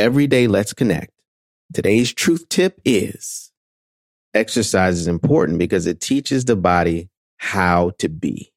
every day. Let's connect. Today's truth tip is exercise is important because it teaches the body how to be.